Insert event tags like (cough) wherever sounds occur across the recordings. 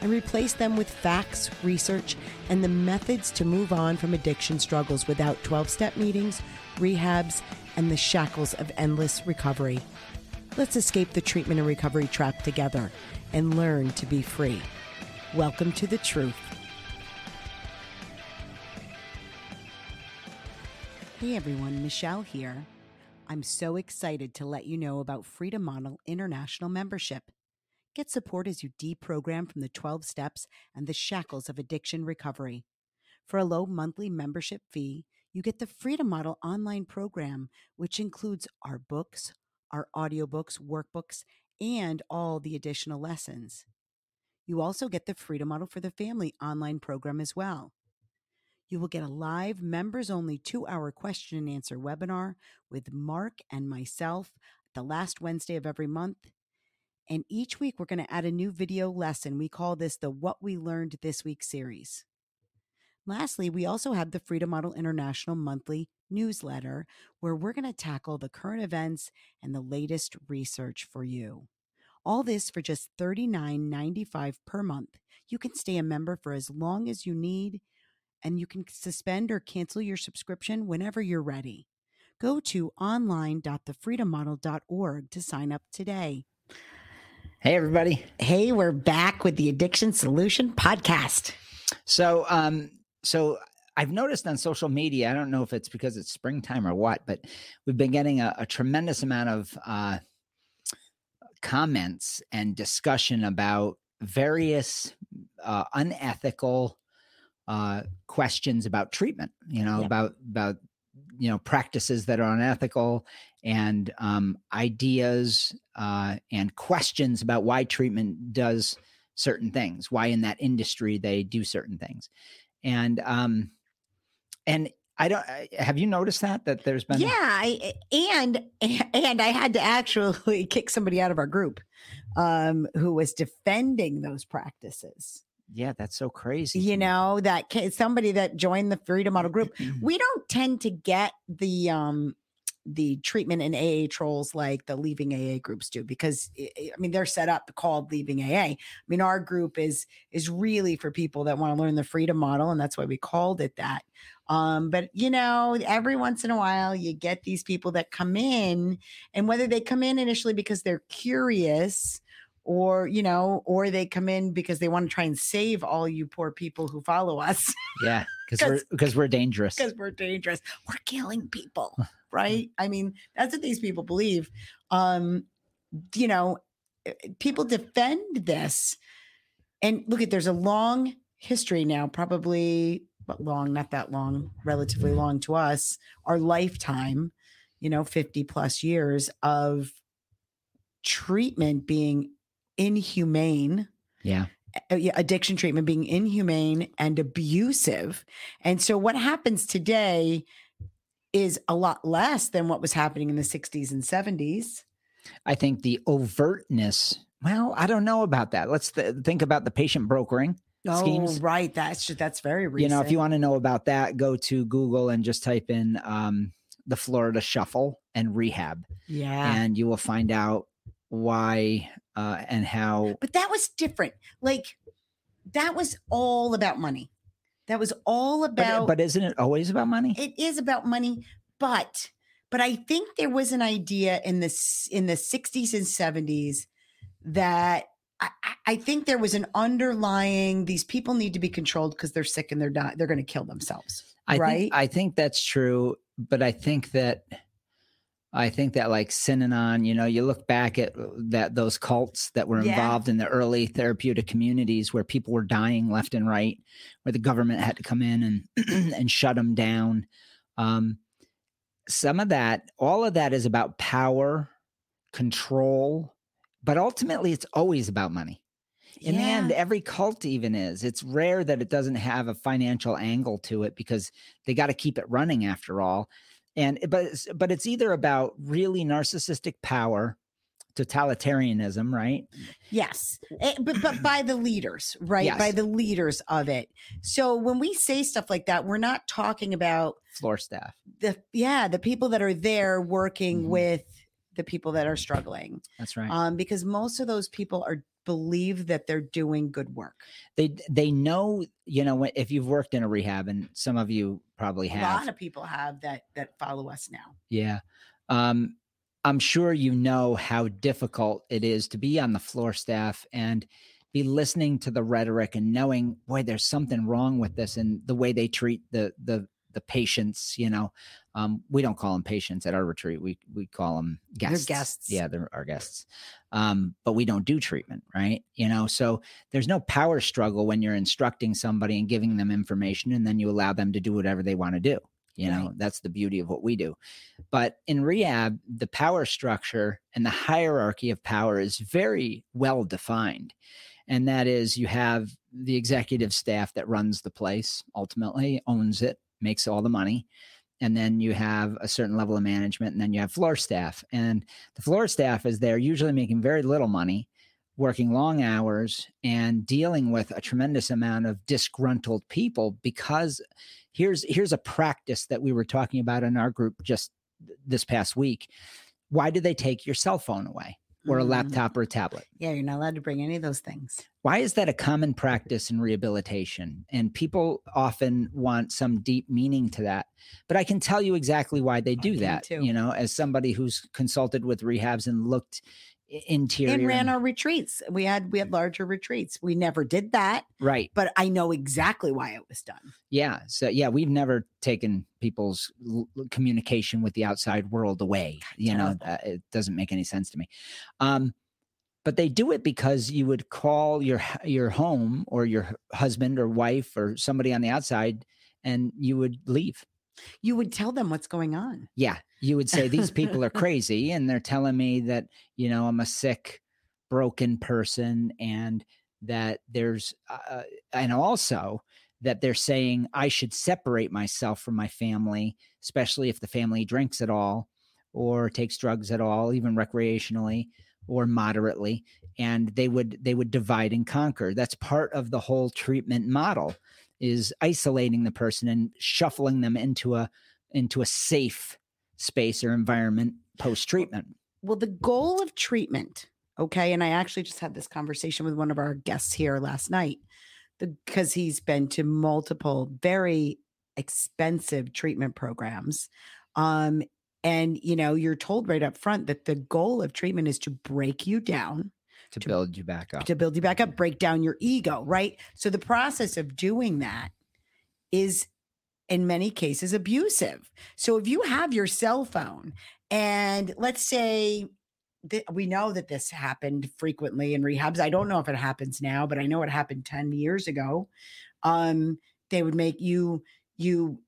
and replace them with facts, research, and the methods to move on from addiction struggles without 12 step meetings, rehabs, and the shackles of endless recovery. Let's escape the treatment and recovery trap together and learn to be free. Welcome to the truth. Hey everyone, Michelle here. I'm so excited to let you know about Freedom Model International membership. Get support as you deprogram from the 12 steps and the shackles of addiction recovery. For a low monthly membership fee, you get the Freedom Model online program, which includes our books, our audiobooks, workbooks, and all the additional lessons. You also get the Freedom Model for the Family online program as well. You will get a live members only two hour question and answer webinar with Mark and myself the last Wednesday of every month and each week, we're going to add a new video lesson. We call this the What We Learned This Week series. Lastly, we also have the Freedom Model International monthly newsletter where we're going to tackle the current events and the latest research for you. All this for just $39.95 per month. You can stay a member for as long as you need, and you can suspend or cancel your subscription whenever you're ready. Go to online.thefreedommodel.org to sign up today. Hey, everybody. Hey, we're back with the Addiction Solution podcast. So, um, so I've noticed on social media, I don't know if it's because it's springtime or what, but we've been getting a, a tremendous amount of uh, comments and discussion about various uh, unethical uh, questions about treatment. You know, yep. about about you know practices that are unethical and um, ideas uh, and questions about why treatment does certain things, why in that industry they do certain things, and um, and I don't have you noticed that that there's been yeah I, and (laughs) and I had to actually (laughs) kick somebody out of our group um, who was defending those practices. Yeah, that's so crazy. You know that somebody that joined the Freedom Model group. we don't tend to get the um the treatment in AA trolls like the leaving AA groups do because I mean they're set up called leaving AA. I mean our group is is really for people that want to learn the freedom model and that's why we called it that. Um, but you know, every once in a while you get these people that come in and whether they come in initially because they're curious or you know or they come in because they want to try and save all you poor people who follow us yeah because we're (laughs) because we're dangerous because we're dangerous we're killing people (laughs) right? I mean, that's what these people believe. Um, you know, eh, eh, people defend this. And look at there's a long history now, probably but long, not that long, relatively long to us, our lifetime, you know, 50 plus years of treatment being inhumane. Yeah. Eh, addiction treatment being inhumane and abusive. And so what happens today is a lot less than what was happening in the 60s and 70s. I think the overtness, well, I don't know about that. Let's th- think about the patient brokering. Oh, schemes. right. That's that's very recent. You know, if you want to know about that, go to Google and just type in um, the Florida Shuffle and rehab. Yeah. And you will find out why uh, and how. But that was different. Like, that was all about money. That was all about. But, but isn't it always about money? It is about money, but but I think there was an idea in the in the 60s and 70s that I, I think there was an underlying these people need to be controlled because they're sick and they're not they're going to kill themselves. I right? Think, I think that's true, but I think that I think that like Synanon, you know, you look back at uh, that those cults that were involved yeah. in the early therapeutic communities where people were dying left and right, where the government had to come in and (clears throat) and shut them down. Um, some of that, all of that is about power, control, but ultimately it's always about money. in the end every cult even is it's rare that it doesn't have a financial angle to it because they got to keep it running after all and but it's, but it's either about really narcissistic power totalitarianism right Yes, Eh, but but by the leaders, right? By the leaders of it. So when we say stuff like that, we're not talking about floor staff the yeah the people that are there working Mhm. with the people that are struggling, that's right um, because most of those people are believe that they're doing good work. they they know you know if you've worked in a rehab and some of you probably have. A lot of people have that that follow us now. Yeah. Um, I'm sure you know how difficult it is to be on the floor staff and be listening to the rhetoric and knowing, boy, there's something wrong with this and the way they treat the the the patients. You know, um, we don't call them patients at our retreat. We we call them They're guests. guests. Yeah, they're our guests. Um, but we don't do treatment, right? You know, so there's no power struggle when you're instructing somebody and giving them information, and then you allow them to do whatever they want to do. You know, that's the beauty of what we do. But in rehab, the power structure and the hierarchy of power is very well defined. And that is you have the executive staff that runs the place, ultimately owns it, makes all the money. And then you have a certain level of management, and then you have floor staff. And the floor staff is there usually making very little money, working long hours, and dealing with a tremendous amount of disgruntled people because here's here's a practice that we were talking about in our group just this past week why do they take your cell phone away or a Mm. laptop or a tablet Yeah, you're not allowed to bring any of those things. why is that a common practice in rehabilitation and people often want some deep meaning to that but i can tell you exactly why they do that too. you know as somebody who's consulted with rehabs and looked interior And ran our retreats. We had we had larger retreats. We never did that, right but I know exactly why it was done. Yeah. So yeah, we've never taken people's l- communication with the outside world away. You know, uh, it doesn't make any sense to me. Um, but they do it because you would call your your home or your husband or wife or somebody on the outside, and you would leave. You would tell them what's going on. Yeah, you would say these people are (laughs) crazy, and they're telling me that you know I'm a sick, broken person, and that there's, uh, and also that they're saying I should separate myself from my family, especially if the family drinks at all, or takes drugs at all, even recreationally or moderately, and they would they would divide and conquer. That's part of the whole treatment model is isolating the person and shuffling them into a into a safe space or environment post treatment. Well, the goal of treatment, okay, and I actually just had this conversation with one of our guests here last night because he's been to multiple very expensive treatment programs. Um, and you know, you're told right up front that the goal of treatment is to break you down, to, To- build you back up. to build you back up, break down your ego, right? So the process of doing that is in many cases abusive. So if you have your cell phone and let's say that we know that this happened frequently in rehabs. I don't know if it happens now, but I know it happened 10 years ago. Um they would make you you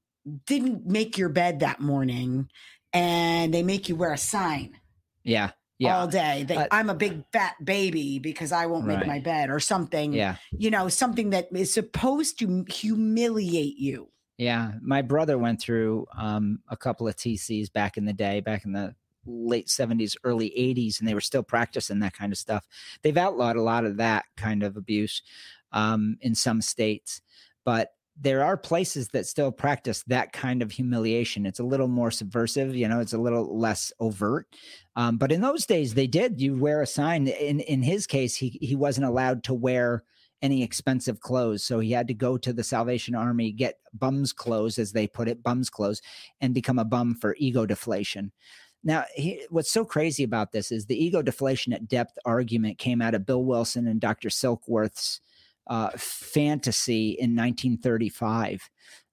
didn't make your bed that morning and they make you wear a sign yeah. Yeah. all day that Uh, I'm a big fat baby because I won't make my bed or something, yeah. you know, something that is supposed to humiliate you. Yeah, my brother went through um, a couple of TCs back in the day, back in the late 70s, early 80s, and they were still practicing that kind of stuff. They've outlawed a lot of that kind of abuse um, in some states, but there are places that still practice that kind of humiliation. It's a little more subversive, you know, it's a little less overt. Um, but in those days, they did. You wear a sign. In in his case, he he wasn't allowed to wear any expensive clothes. So he had to go to the Salvation Army, get bums clothes, as they put it, bums clothes, and become a bum for ego deflation. Now, he, what's so crazy about this is the ego deflation at depth argument came out of Bill Wilson and Dr. Silkworth's uh, fantasy in 1935.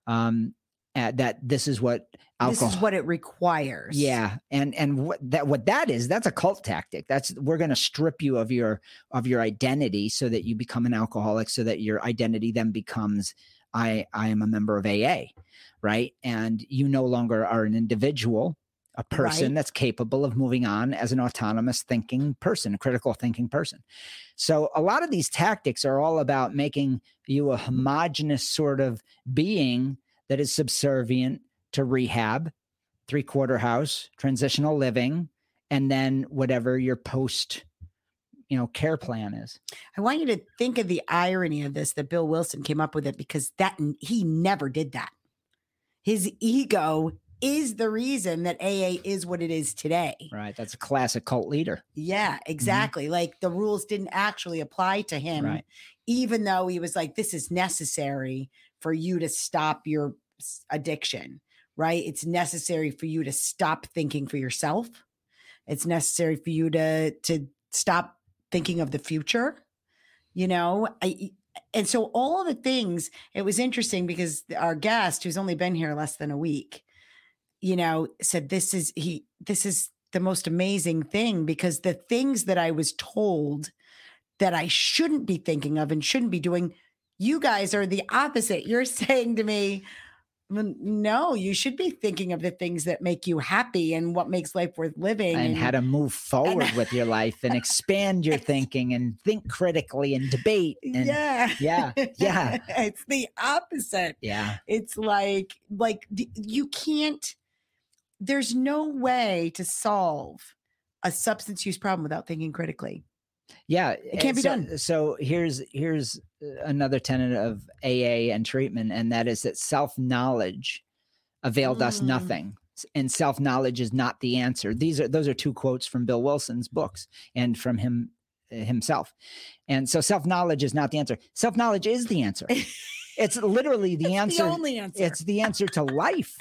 Um, uh, that this is what alcohol. This is what it requires. Yeah, and and what that what that is, that's a cult tactic. That's we're going to strip you of your of your identity so that you become an alcoholic, so that your identity then becomes I I am a member of AA, right? And you no longer are an individual a person Right. that's capable of moving on as an autonomous thinking person, a critical thinking person. So a lot of these tactics are all about making you a homogenous sort of being that is subservient to rehab, three quarter house, transitional living, and then whatever your post, you know, care plan is. I want you to think of the irony of this that Bill Wilson came up with it because that he never did that. His ego is the reason that AA is what it is today. Right. That's a classic cult leader. Yeah, mm-hmm. exactly. Like the rules didn't actually apply to him, Right. even though he was like, this is necessary for you to stop your addiction, right? It's necessary for you to stop thinking for yourself. It's necessary for you to to stop thinking of the future. You know, I and so all the things, it was interesting because our guest, who's only been here less than a week, you know, said this is he this is the most amazing thing because the things that I was told that I shouldn't be thinking of and shouldn't be doing, you guys are the opposite. You're (laughs) saying to me, "Well, no, you should be thinking of the things that make you happy and what makes life worth living. and how to move forward (laughs) with your life and expand your thinking and think critically and debate and yeah. yeah (laughs) yeah it's the opposite. yeah It's like like you can't there's no way to solve a substance use problem without thinking critically. Yeah It can't be so, done. so here's here's uh, another tenet of aa and treatment and that is that self-knowledge availed us Mm. nothing and self-knowledge is not the answer these are those are two quotes from bill wilson's books and from him uh, himself and so self-knowledge is not the answer self-knowledge is the answer (laughs) it's literally the It's answer the only answer. it's the answer to life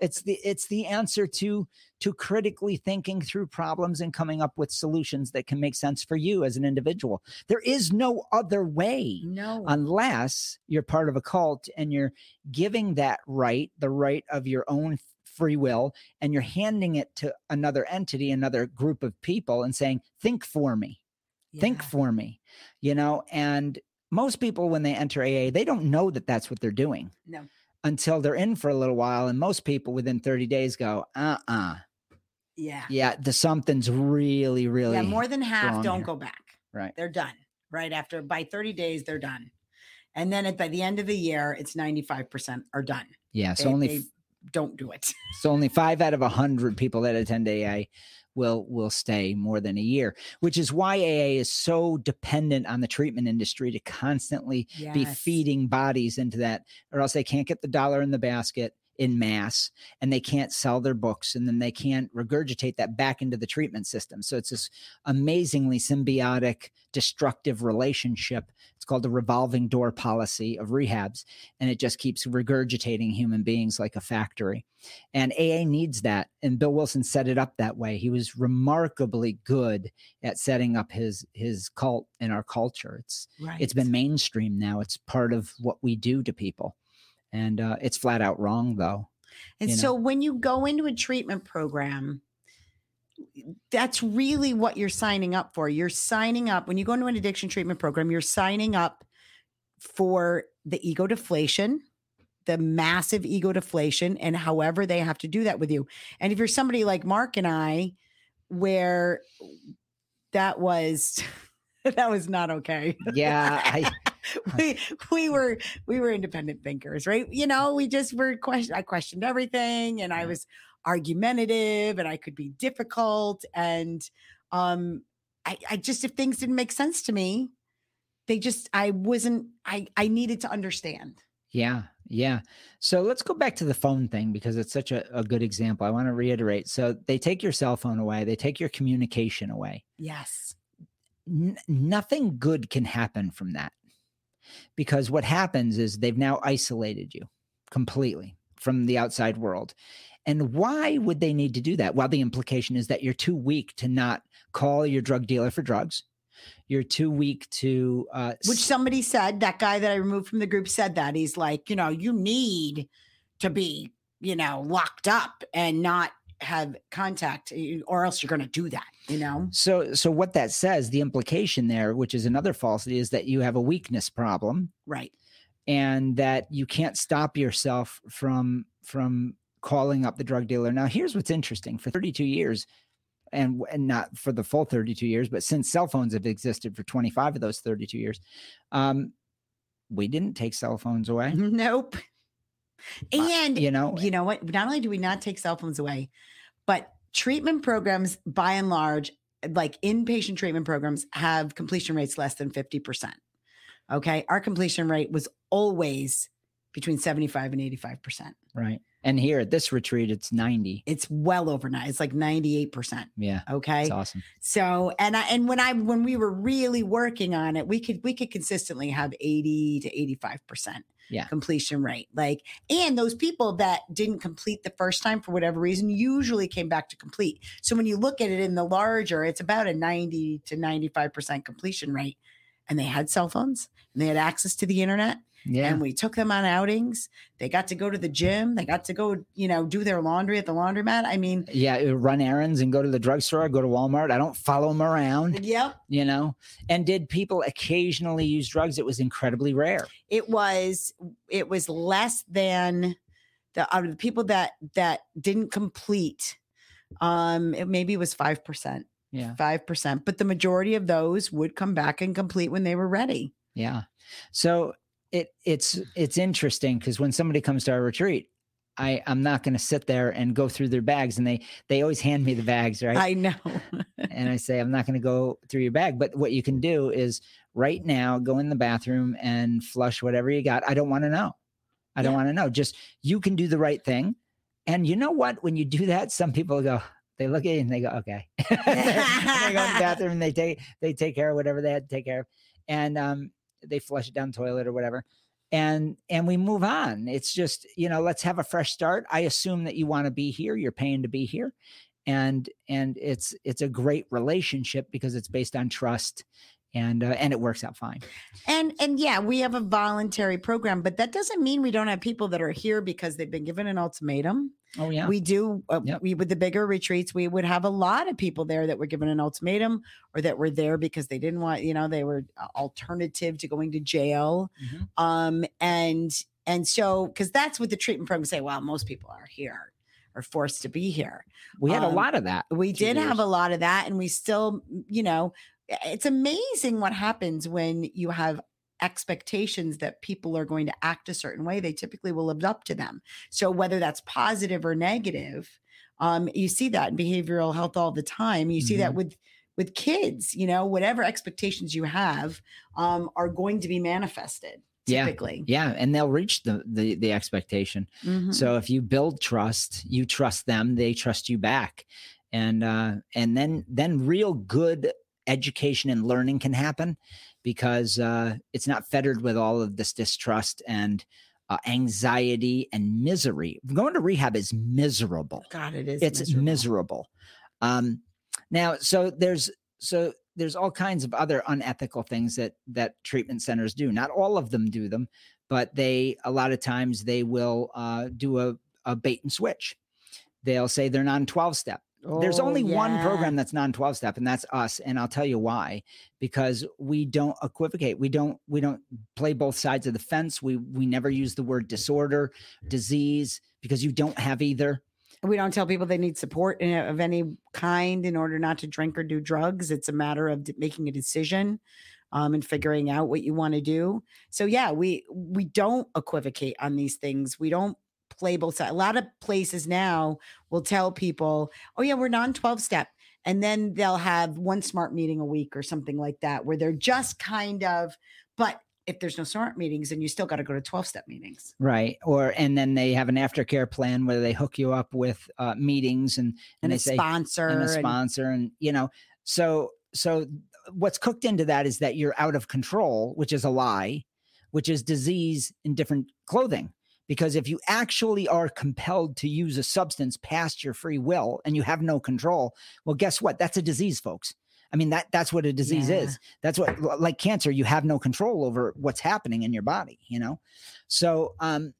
it's the it's the answer to to critically thinking through problems and coming up with solutions that can make sense for you as an individual. There is no other way no. unless you're part of a cult and you're giving that right the right of your own free will and you're handing it to another entity another group of people and saying think for me. Think for me. You know and most people when they enter aa they don't know that that's what they're doing. No. Until they're in for a little while and most people within 30 days go uh-uh Yeah. yeah the something's really really Yeah, more than half don't here. go back. right They're done. Right after by 30 days, they're done. And then at by the end of the year, it's 95% are done. yeah so They- only they don't do it. so only five out of a hundred people that attend aa will will stay more than a year which is why aa is so dependent on the treatment industry to constantly be feeding bodies into that, or else they can't get the dollar in the basket in mass and they can't sell their books and then they can't regurgitate that back into the treatment system. So it's this amazingly symbiotic, destructive relationship. It's called the revolving door policy of rehabs, and it just keeps regurgitating human beings like a factory. And AA needs that. And Bill Wilson set it up that way. He was remarkably good at setting up his his cult in our culture. It's Right. it's been mainstream now. It's part of what we do to people. And uh, it's flat out wrong, though. And you know. so when you go into a treatment program, that's really what you're signing up for. You're signing up when you go into an addiction treatment program, you're signing up for the ego deflation, the massive ego deflation, and however they have to do that with you. And if you're somebody like Mark and I, where that was (laughs) that was not okay. Yeah, I, (laughs) we we were we were independent thinkers, right? You know, we just were question. I questioned everything, and I was argumentative, and I could be difficult, and um, I I just if things didn't make sense to me, they just I wasn't I I needed to understand. yeah, yeah. So let's go back to the phone thing because it's such a, a good example. I want to reiterate. So they take your cell phone away, they take your communication away. Yes. N- nothing good can happen from that because what happens is they've now isolated you completely from the outside world. And why would they need to do that? Well, the implication is that you're too weak to not call your drug dealer for drugs. You're too weak to uh, Which somebody said that guy that I removed from the group said that he's like, you know, you need to be, you know, locked up and not have contact, eh, or else you're going to do that. You know. So, so what that says, the implication there, which is another falsity, is that you have a weakness problem Right. and that you can't stop yourself from from calling up the drug dealer. Now, here's what's interesting: for 32 years, and and not for the full 32 years, but since cell phones have existed for 25 of those 32 years, um, we didn't take cell phones away. (laughs) Nope. Uh, And you know, you know what? Not only do we not take cell phones away, but treatment programs, by and large, like inpatient treatment programs, have completion rates less than 50%. Okay. Our completion rate was always between 75 and 85%. right? And here at this retreat, it's 90. It's well over nine. It's like 98%. Yeah, Okay. it's awesome. So and I and when I when we were really working on it, we could we could consistently have 80 to 85% Yeah. completion rate. Like and those people that didn't complete the first time for whatever reason usually came back to complete. So when you look at it in the larger, it's about a 90 to 95% completion rate. And they had cell phones and they had access to the internet Yeah, and we took them on outings. They got to go to the gym. They got to go, you know, do their laundry at the laundromat. I mean, yeah. uh, Run errands and go to the drugstore, go to Walmart. I don't follow them around. yep. you know and did people occasionally use drugs it was incredibly rare it was it was less than the out of the people that that didn't complete um it maybe it was 5% yeah 5% but the majority of those would come back and complete when they were ready yeah so it it's it's interesting because when somebody comes to our retreat i i'm not going to sit there and go through their bags and they they always hand me the bags right? I know. (laughs) And i say i'm not going to go through your bag but what you can do is right now go in the bathroom and flush whatever you got. I don't want to know. I don't Yeah. want to know. Just you can do the right thing and you know what? When you do that some people go they look at you and they go okay. (laughs) They go in the bathroom and they take they take care of whatever they had to take care of. And um they flush it down the toilet or whatever. And and we move on. It's just you know let's have a fresh start. I assume that you want to be here. You're paying to be here. And and it's it's a great relationship because it's based on trust and uh, and it works out fine and and yeah we have a voluntary program but that doesn't mean we don't have people that are here because they've been given an ultimatum oh yeah We do. Uh, Yep. We with the bigger retreats, we would have a lot of people there that were given an ultimatum, or that were there because they didn't want, you know, they were uh, alternative to going to jail. Mhm. Um, and and so because that's what the treatment program say. Well, most people are here, are forced to be here. we had a um, lot of that We did the have a lot of that, and we still, you know, it's amazing what happens when you have expectations that people are going to act a certain way. They typically will live up to them. So whether that's positive or negative, um, you see that in behavioral health all the time. You see that Mm-hmm. with with kids. You know, whatever expectations you have um, are going to be manifested. Yeah. Typically. yeah and they'll reach the the, the expectation Mhm. So if you build trust, you trust them, they trust you back. And uh and then then real good education and learning can happen because uh it's not fettered with all of this distrust and uh, anxiety and misery. Going to rehab is miserable God, it is. it's miserable. Um, now, so there's so there's all kinds of other unethical things that that treatment centers do. Not all of them do them, but they a lot of times they will uh, do a, a bait and switch. They'll say they're non 12 step. There's Oh, only one program that's non 12 step, and that's us. And I'll tell you why. Because we don't equivocate. We don't we don't play both sides of the fence. We we never use the word disorder, disease, because you don't have either. We don't tell people they need support in, of any kind in order not to drink or do drugs. It's a matter of d- making a decision um, and figuring out what you want to do. So yeah, we we don't equivocate on these things. We don't play both sides. A lot of places now will tell people, "Oh yeah, we're non twelve step," and then they'll have one smart meeting a week or something like that, where they're just kind of. But if there's no smart meetings, then you still got to go to twelve step meetings. Right. Or and then they have an aftercare plan where they hook you up with uh, meetings and And, and, a they say sponsor and a and- sponsor and you know so so what's cooked into that is that you're out of control, which is a lie, which is disease in different clothing. Because if you actually are compelled to use a substance past your free will and you have no control, well, guess what? That's a disease, folks. I mean that that's what a disease Yeah. is. That's what like cancer, you have no control over what's happening in your body, you know. So um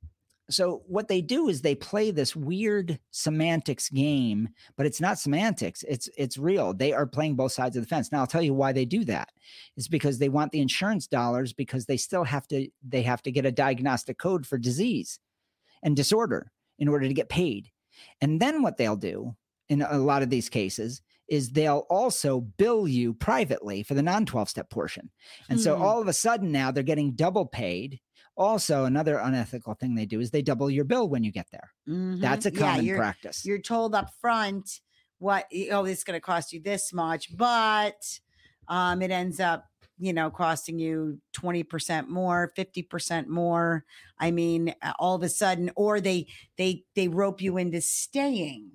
so what they do is they play this weird semantics game, but it's not semantics. It's it's real. They are playing both sides of the fence. Now I'll tell you why they do that. It's because they want the insurance dollars because they still have to they have to get a diagnostic code for disease and disorder in order to get paid. And then what they'll do in a lot of these cases is they'll also bill you privately for the non 12 step portion. And so Hmm. all of a sudden now they're getting double paid. Also, another unethical thing they do is they double your bill when you get there. Mhm. That's a Yeah, common you're- practice. you're told up front what oh it's going to cost you this much but um it ends up you know costing you 20% more 50% more i mean all of a sudden or they they they rope you into staying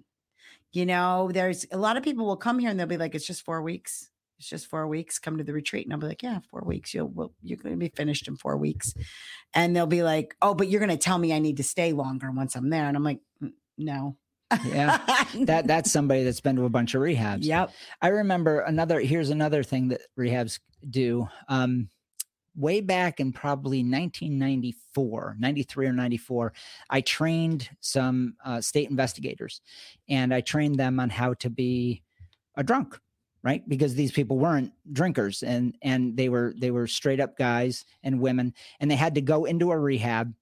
you know there's a lot of people will come here and they'll be like it's just 4 weeks it's just four weeks. Come to the retreat, and I'll be like, "Yeah, four weeks. You'll well, you're going to be finished in four weeks." And they'll be like, "Oh, but you're going to tell me I need to stay longer once I'm there." And I'm like, "Mm, "No." Yeah. (laughs) that that's somebody that's been to a bunch of rehabs. Yep. I remember another. Here's another thing that rehabs do. Um, way back in probably 1994, 93 or 94, I trained some uh, state investigators, and I trained them on how to be a drunk, right? Because these people weren't drinkers, and and they were they were straight up guys and women, and they had to go into a rehab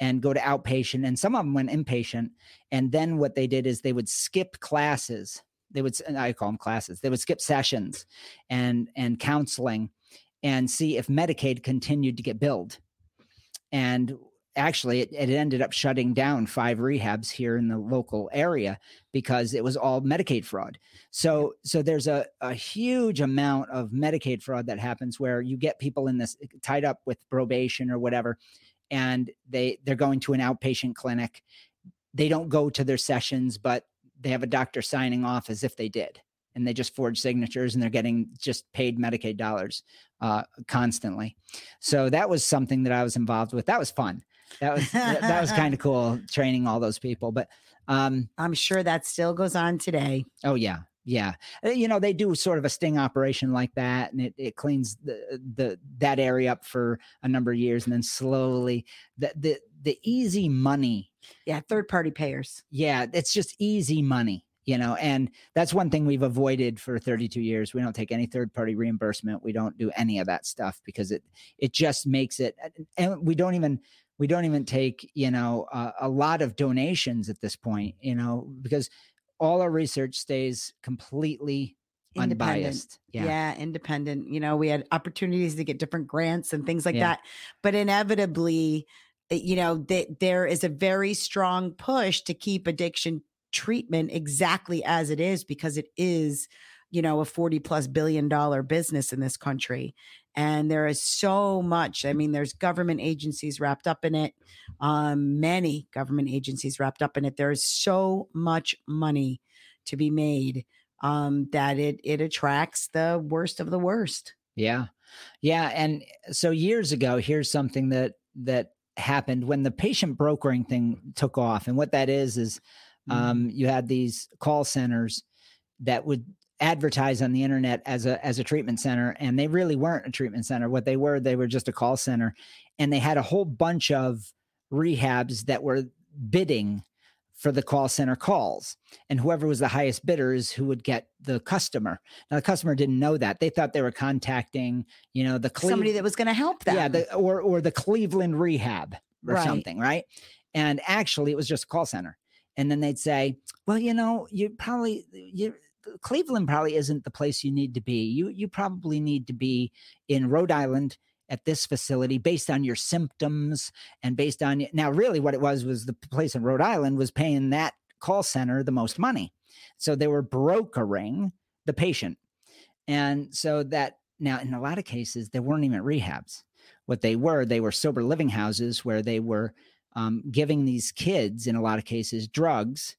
and go to outpatient, and some of them went inpatient. And then what they did is they would skip classes they would i call them classes they would skip sessions and and counseling and see if medicaid continued to get billed and actually it, it ended up shutting down five rehabs here in the local area because it was all medicaid fraud. So so there's a, a huge amount of medicaid fraud that happens where you get people in this tied up with probation or whatever and they they're going to an outpatient clinic. They don't go to their sessions but they have a doctor signing off as if they did and they just forge signatures and they're getting just paid medicaid dollars uh, constantly. So that was something that i was involved with. That was fun that was that, that was kind of (laughs) cool training all those people but um I'm sure that still goes on today. oh yeah yeah Uh, you know they do sort of a sting operation like that and it, it cleans the the that area up for a number of years and then slowly the the the easy money Yeah, third party payers. yeah, it's just easy money, you know, and that's one thing we've avoided for 32 years. We don't take any third party reimbursement. We don't do any of that stuff because it it just makes it and we don't even we don't even take, you know, uh, a lot of donations at this point, you know, because all our research stays completely unbiased. Yeah. Yeah. independent. You know, we had opportunities to get different grants and things like Yeah. that. But inevitably, eh, you know, th- there is a very strong push to keep addiction treatment exactly as it is because it is, you know, a 40 plus billion dollar business in this country. And there is so much. I mean, there's government agencies wrapped up in it, um, many government agencies wrapped up in it. There is so much money to be made um, that it it attracts the worst of the worst. Yeah. Yeah. And so years ago, here's something that that happened when the patient brokering thing took off. And what that is is Mm-hmm. um, you had these call centers that would advertise on the internet as a as a treatment center and they really weren't a treatment center. What they were they were just a call center and they had a whole bunch of rehabs that were bidding for the call center calls and whoever was the highest bidder is who would get the customer. Now the customer didn't know that. They thought they were contacting you know the Cleve- Somebody that was going to help them. yeah the, or or the cleveland rehab or Right. something right? And actually it was just a call center. And then they'd say well you know you probably you cleveland probably isn't the place you need to be. You you probably need to be in rhode island at this facility based on your symptoms and based on now really what it was was the place in rhode island was paying that call center the most money. So they were brokering the patient. And so that now in a lot of cases there weren't even rehabs. What they were they were sober living houses where they were um, giving these kids in a lot of cases drugs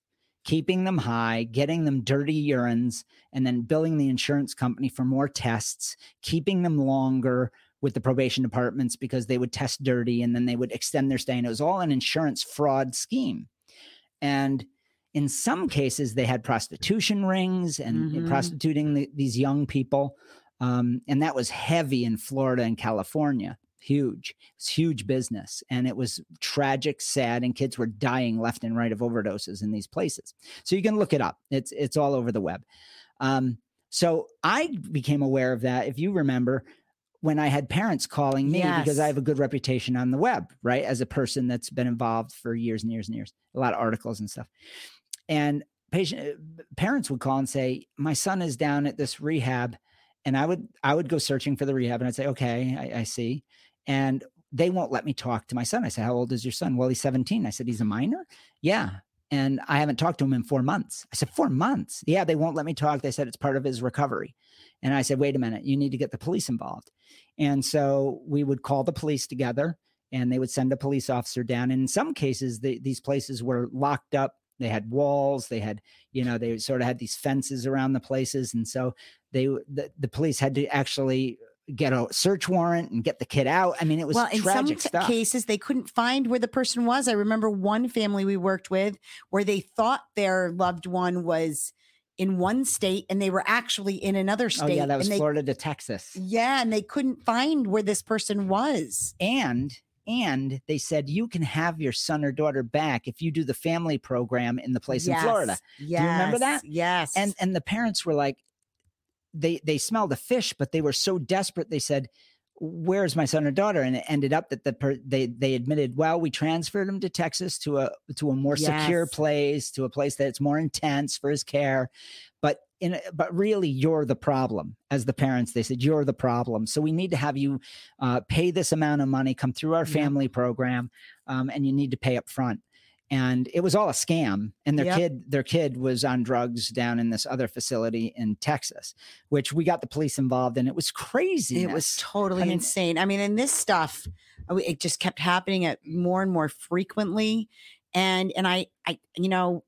keeping them high getting them dirty urines and then billing the insurance company for more tests keeping them longer with the probation departments because they would test dirty and then they would extend their stay. And it was all an insurance fraud scheme. And in some cases they had prostitution rings and Mhm. prostituting the, these young people um, and that was heavy in florida and california huge it's huge business. And it was tragic sad and kids were dying left and right of overdoses in these places. So you can look it up. It's it's all over the web. Um, so i became aware of that if you remember when i had parents calling me because i have a good reputation on the web right as a person that's been involved for years and years and years a lot of articles and stuff. And patient parents would call and say, "My son is down at this rehab," and I would I would go searching for the rehab, and I'd say, "Okay, I, I see," and they won't let me talk to my son. I said, "How old is your son?" Well, he's 17. I said, "He's a minor." Yeah, and I haven't talked to him in four months. I said, Four months? Yeah, they won't let me talk. They said it's part of his recovery. And I said, Wait a minute, you need to get the police involved. And so we would call the police together and they would send a police officer down. And in some cases, the, these places were locked up. They had walls. They had, you know, they sort of had these fences around the places, and so they the, the police had to actually get a search warrant and get the kid out. I mean, it was well, in some stuff. cases, they couldn't find where the person was. I remember one family we worked with where they thought their loved one was in one state and they were actually in another state. oh yeah, that was they, Florida to Texas. Yeah, and they couldn't find where this person was. and and they said you can have your son or daughter back if you do the family program in the place in Florida. Yes. do you remember that? Yes. And and the parents were like they they smelled a fish but they were so desperate they said where's my son or daughter? And it ended up that the per, they they admitted well we transferred him to Texas to a to a more secure place to a place that's more intense for his care. But in but really you're the problem as the parents they said you're the problem. So we need to have you uh, pay this amount of money come through our family program um, and you need to pay up front and it was all a scam and their Yep. kid their kid was on drugs down in this other facility in texas which we got the police involved and it was crazy It was totally mean- insane. I mean, and this stuff, uh, it just kept happening at more and more frequently. And and I I you know,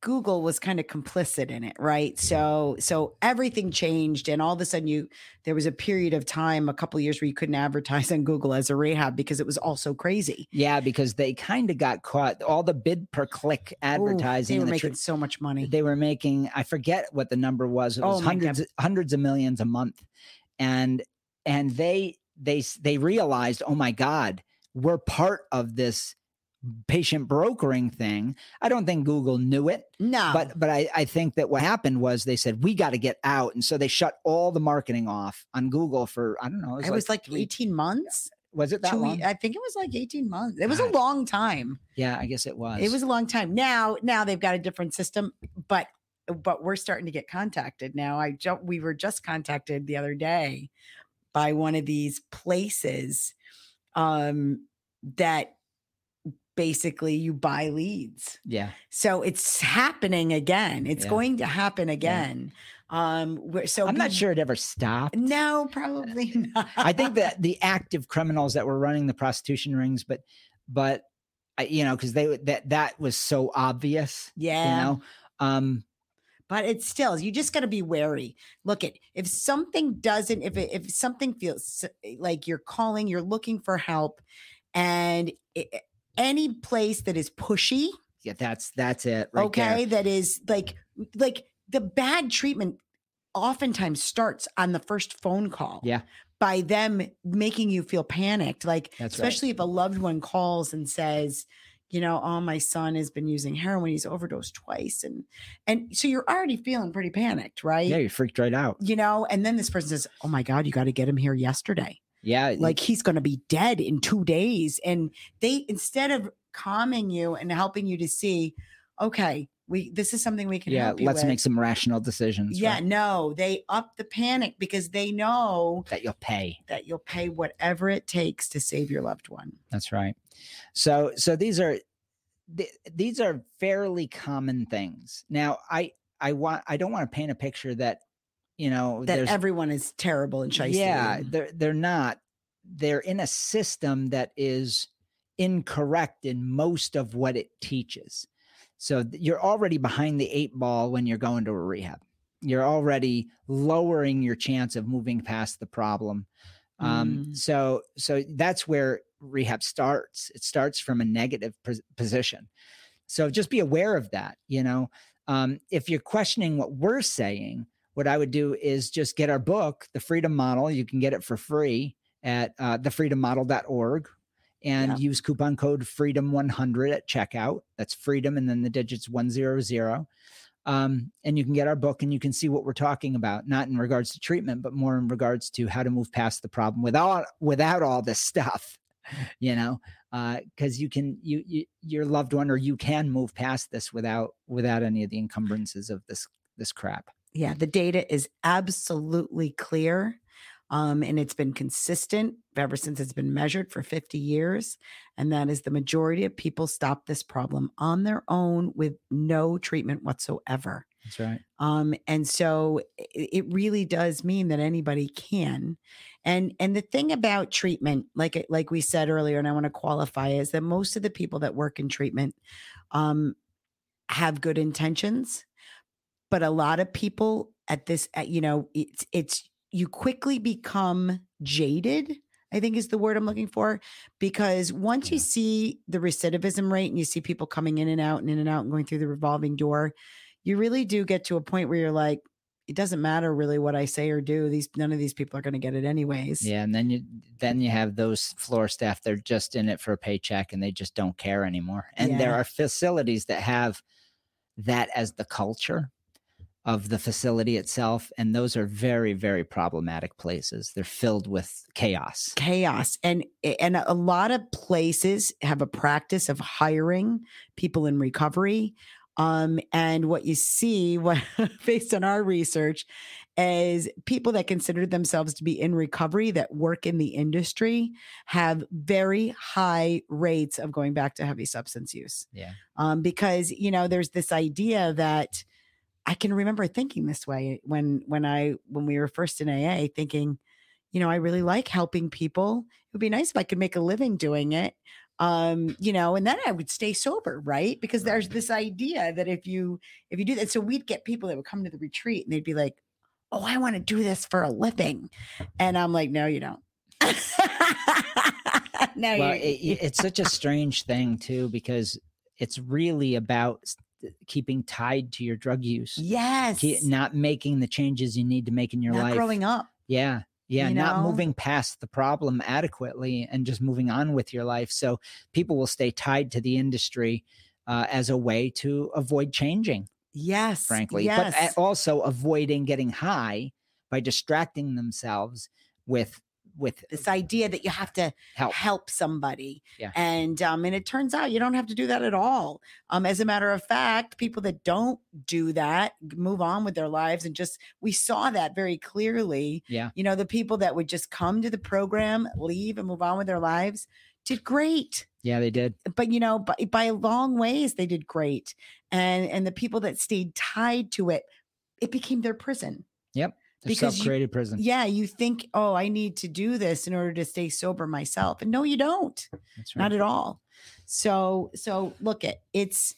Google was kind of complicit in it, right? So so everything changed, and all of a sudden you there was a period of time, a couple of years where you couldn't advertise on Google as a rehab because it was all so crazy. yeah because they kind of got caught all the bid per click Ooh, advertising they were the making tr- so much money. they were making i forget what the number was it Oh was God. hundreds hundreds of millions a month and and they they they realized oh my god we're part of this patient brokering thing i don't think google knew it no, but but I, I think that what happened was they said we got to get out and so they shut all the marketing off on google for i don't know it was like, three- 18 months. was it that Two, long I think it was like 18 months. It was a long time. yeah i guess it was It was a long time. Now, now they've got a different system, but but we're starting to get contacted now. I ju- we were just contacted the other day by one of these places um that basically you buy leads. yeah So it's happening again. It's Yeah. going to happen again. Um where, so i'm not sure it ever stopped No, probably (laughs) not. I think that the active criminals that were running the prostitution rings, but but I, you know, because they that that was so obvious, yeah. you know. Um, but it's still you just got to be wary look at if something doesn't if it, if something feels like you're calling you're looking for help and i any place that is pushy yeah, that's that's it. Right okay there. that is like like the bad treatment oftentimes starts on the first phone call Yeah. by them making you feel panicked like That's right. especially if a loved one calls and says you know oh my son has been using heroin he's overdosed twice and and so you're already feeling pretty panicked right Yeah, you freaked right out. you know and then this person says oh my god you got to get him here yesterday Yeah, like he's going to be dead in 2 days and they instead of calming you and helping you to see okay we this is something we can yeah. Let's with. make some rational decisions. yeah right, no they up the panic because they know that you'll pay. that you'll pay whatever it takes to save your loved one That's right. So so these are th- these are fairly common things. Now, I I want I don't want to paint a picture that you know that everyone is terrible and shisty. Yeah, they're they're not. They're in a system that is incorrect in most of what it teaches. So you're already behind the eight ball when you're going to a rehab. You're already lowering your chance of moving past the problem. Um, Mm. So so that's where rehab starts. It starts from a negative pos- position. So just be aware of that. You know, um, if you're questioning what we're saying, what I would do is just get our book, The Freedom Model. You can get it for free at uh, thefreedommodel.org and Yeah. use coupon code freedom100 at checkout. That's freedom and then the digits 100. Um, and you can get our book and you can see what we're talking about, not in regards to treatment, but more in regards to how to move past the problem without without all this stuff. (laughs) you know, because uh, you can you, you your loved one or you can move past this without without any of the encumbrances of this this crap. Yeah, the data is absolutely clear. Um, and it's been consistent ever since it's been measured for 50 years. And that is the majority of people stop this problem on their own with no treatment whatsoever. That's right. Um, and so it, it really does mean that anybody can. And and the thing about treatment, like like we said earlier, and I want to qualify, is that most of the people that work in treatment um, have good intentions, but a lot of people at this, at, you know, it's it's you quickly become jaded I think is the word I'm looking for. Because once you see the recidivism rate and you see people coming in and out and in and out and going through the revolving door, you really do get to a point where you're like, it doesn't matter really what I say or do. These none of these people are going to get it anyways. Yeah, and then you then you have those floor staff. They're just in it for a paycheck and they just don't care anymore. And yeah. there are facilities that have that as the culture of the facility itself and those are very very problematic places. They're filled with chaos. Chaos and and a lot of places have a practice of hiring people in recovery um, and what you see (laughs) what based on our research is people that consider themselves to be in recovery that work in the industry have very high rates of going back to heavy substance use. Yeah. Um, because you know there's this idea that I can remember thinking this way when when I when we were first in AA, thinking, you know, I really like helping people. It would be nice if I could make a living doing it. Um, you know, and then I would stay sober, right? Because there's this idea that if you if you do that, so we'd get people that would come to the retreat and they'd be like, Oh, I want to do this for a living. And I'm like, no, you don't. (laughs) no, well, it, it's such a strange thing too, because it's really about keeping tied to your drug use. Yes. Keep, not making the changes you need to make in your not life. Growing up. Yeah. Yeah. You not know? moving past the problem adequately and just moving on with your life. So people will stay tied to the industry uh, as a way to avoid changing. Yes. Frankly. Yes. But also avoiding getting high by distracting themselves with with this idea that you have to help, help somebody. Yeah. And um, and it turns out you don't have to do that at all. Um, as a matter of fact, people that don't do that move on with their lives and just we saw that very clearly. Yeah. You know, the people that would just come to the program, leave and move on with their lives did great. Yeah, they did. But you know, by, by long ways they did great. And and the people that stayed tied to it, it became their prison. Yep because self-created prison. Yeah, you think, oh, I need to do this in order to stay sober myself, and no, you don't. That's right. Not at all. So, so look at it's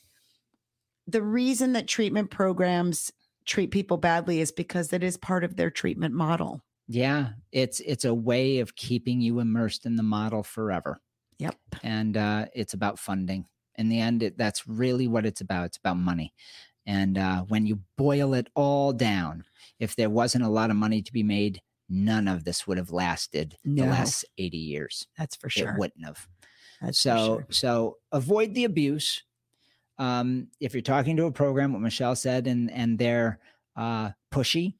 the reason that treatment programs treat people badly is because it is part of their treatment model. Yeah, it's it's a way of keeping you immersed in the model forever. Yep. And uh, it's about funding. In the end, it, that's really what it's about. It's about money. And uh, when you boil it all down, if there wasn't a lot of money to be made, none of this would have lasted no. the last 80 years. That's for sure. It wouldn't have. That's so sure. so avoid the abuse. Um, if you're talking to a program, what Michelle said, and and they're uh, pushy,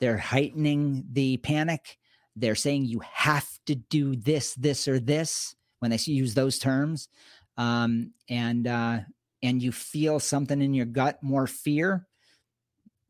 they're heightening the panic. They're saying you have to do this, this, or this when they use those terms, um, and uh, and you feel something in your gut, more fear,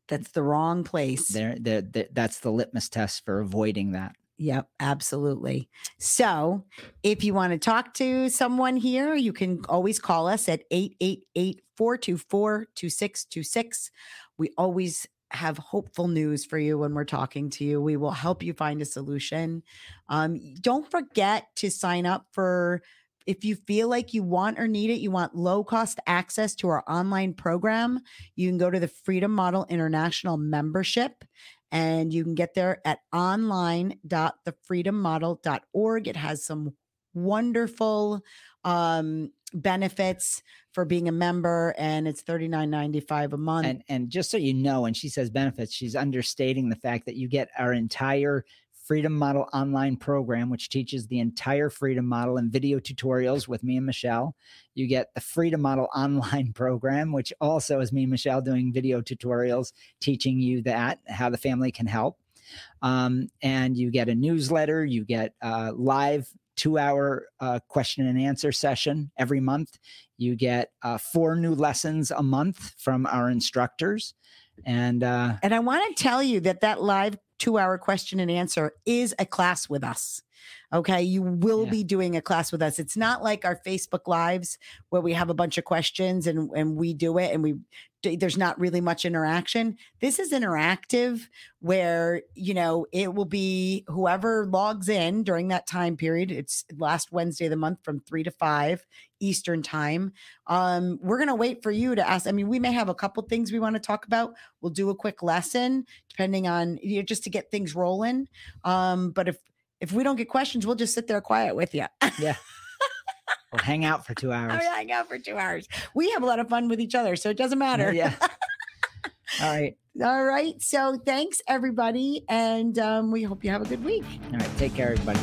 that's the wrong place. There, there, that's the litmus test for avoiding that. Yep, absolutely. So, if you want to talk to someone here, you can always call us at 888 424 2626. We always have hopeful news for you when we're talking to you. We will help you find a solution. Um, don't forget to sign up for if you feel like you want or need it, you want low cost access to our online program, you can go to the Freedom Model International membership and you can get there at online.thefreedommodel.org. It has some wonderful um, benefits for being a member and it's $39.95 a month. And and just so you know, when she says benefits, she's understating the fact that you get our entire Freedom Model online program, which teaches the entire Freedom Model and video tutorials with me and Michelle. You get the Freedom Model online (laughs) program, which also is me and Michelle doing video tutorials teaching you that, how the family can help. Um, and you get a newsletter, you get uh, live two hour uh, question and answer session every month. You get uh, four new lessons a month from our instructors. And uh, and I want to tell you that that live two hour question and answer is a class with us. Okay. You will Yeah. be doing a class with us. It's not like our Facebook lives where we have a bunch of questions and, and we do it and we, there's not really much interaction. This is interactive where, you know, it will be whoever logs in during that time period. It's last Wednesday of the month from three to five Eastern time. Um, we're going to wait for you to ask. I mean, we may have a couple things we want to talk about. We'll do a quick lesson depending on, you know, just to get things rolling. Um, but if, if we don't get questions, we'll just sit there quiet with you. Yeah. (laughs) we'll hang out for two hours. I hang out for two hours. We have a lot of fun with each other, so it doesn't matter. Yeah. (laughs) All right. All right. So thanks everybody, and um, we hope you have a good week. All right. Take care, everybody.